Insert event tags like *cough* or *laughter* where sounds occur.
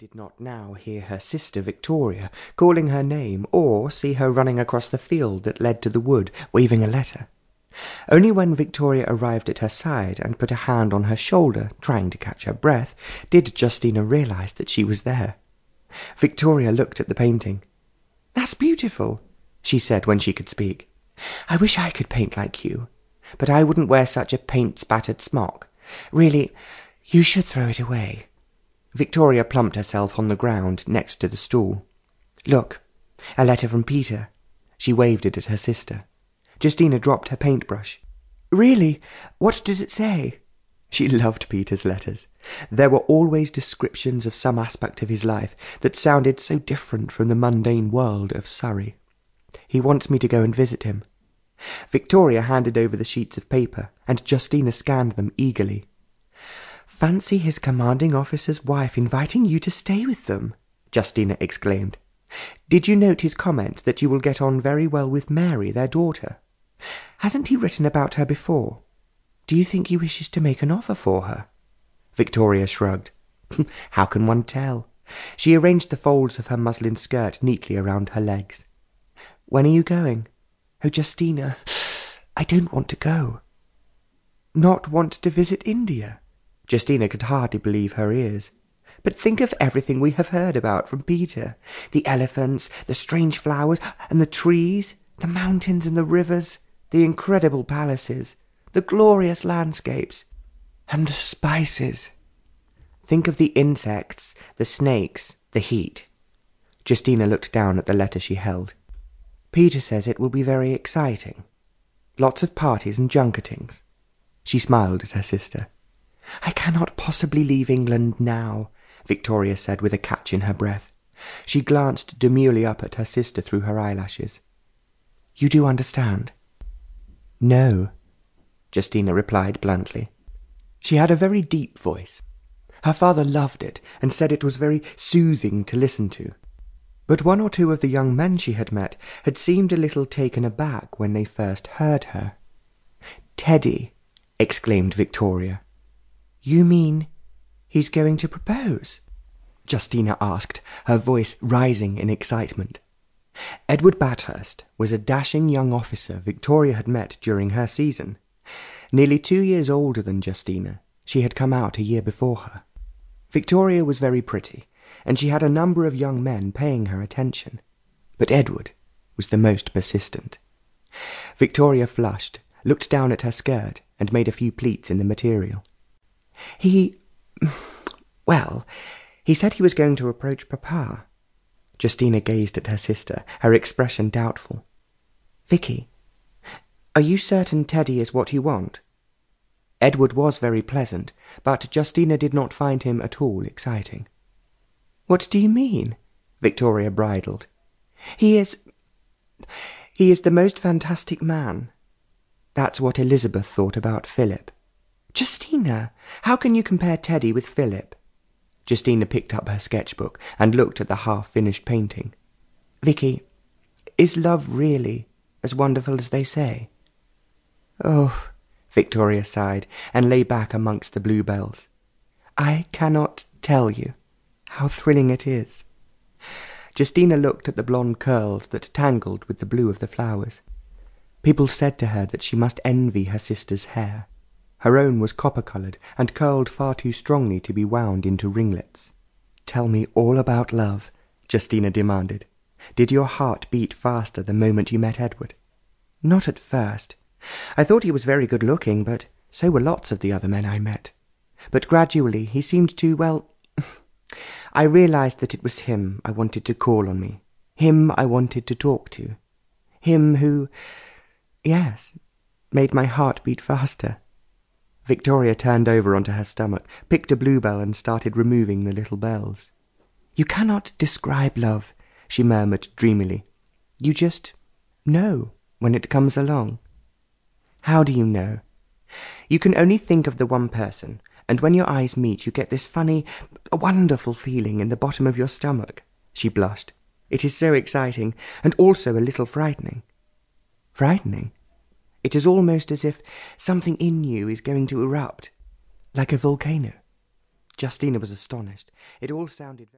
did not now hear her sister Victoria calling her name or see her running across the field that led to the wood waving a letter. Only when Victoria arrived at her side and put a hand on her shoulder, trying to catch her breath, did Justina realize that she was there. Victoria looked at the painting. That's beautiful, she said when she could speak. I wish I could paint like you, but I wouldn't wear such a paint spattered smock. Really, you should throw it away. Victoria plumped herself on the ground next to the stool. Look, a letter from Peter. She waved it at her sister. Justina dropped her paintbrush. Really? What does it say? She *laughs* loved Peter's letters. There were always descriptions of some aspect of his life that sounded so different from the mundane world of Surrey. He wants me to go and visit him. Victoria handed over the sheets of paper, and Justina scanned them eagerly. Fancy his commanding officer's wife inviting you to stay with them, Justina exclaimed. Did you note his comment that you will get on very well with Mary, their daughter? Hasn't he written about her before? Do you think he wishes to make an offer for her? Victoria shrugged. *laughs* How can one tell? She arranged the folds of her muslin skirt neatly around her legs. When are you going? Oh, Justina, I don't want to go. Not want to visit India? Justina could hardly believe her ears. But think of everything we have heard about from Peter the elephants, the strange flowers, and the trees, the mountains and the rivers, the incredible palaces, the glorious landscapes, and the spices. Think of the insects, the snakes, the heat. Justina looked down at the letter she held. Peter says it will be very exciting. Lots of parties and junketings. She smiled at her sister. I cannot possibly leave England now, Victoria said with a catch in her breath. She glanced demurely up at her sister through her eyelashes. You do understand? No, Justina replied bluntly. She had a very deep voice. Her father loved it and said it was very soothing to listen to. But one or two of the young men she had met had seemed a little taken aback when they first heard her. Teddy, exclaimed Victoria. You mean he's going to propose? Justina asked, her voice rising in excitement. Edward Bathurst was a dashing young officer Victoria had met during her season. Nearly two years older than Justina, she had come out a year before her. Victoria was very pretty, and she had a number of young men paying her attention. But Edward was the most persistent. Victoria flushed, looked down at her skirt, and made a few pleats in the material. He. Well, he said he was going to approach Papa. Justina gazed at her sister, her expression doubtful. Vicky, are you certain Teddy is what you want? Edward was very pleasant, but Justina did not find him at all exciting. What do you mean? Victoria bridled. He is. He is the most fantastic man. That's what Elizabeth thought about Philip. Justina, how can you compare Teddy with Philip? Justina picked up her sketchbook and looked at the half-finished painting. Vicky, is love really as wonderful as they say? Oh, Victoria sighed and lay back amongst the bluebells. I cannot tell you how thrilling it is. Justina looked at the blonde curls that tangled with the blue of the flowers. People said to her that she must envy her sister's hair. Her own was copper-coloured and curled far too strongly to be wound into ringlets. Tell me all about love, Justina demanded. Did your heart beat faster the moment you met Edward? Not at first. I thought he was very good looking, but so were lots of the other men I met. But gradually he seemed to, well, *laughs* I realized that it was him I wanted to call on me, him I wanted to talk to, him who, yes, made my heart beat faster. Victoria turned over onto her stomach, picked a bluebell, and started removing the little bells. You cannot describe love, she murmured dreamily. You just know when it comes along. How do you know? You can only think of the one person, and when your eyes meet, you get this funny, wonderful feeling in the bottom of your stomach. She blushed. It is so exciting, and also a little frightening. Frightening? It is almost as if something in you is going to erupt, like a volcano. Justina was astonished. It all sounded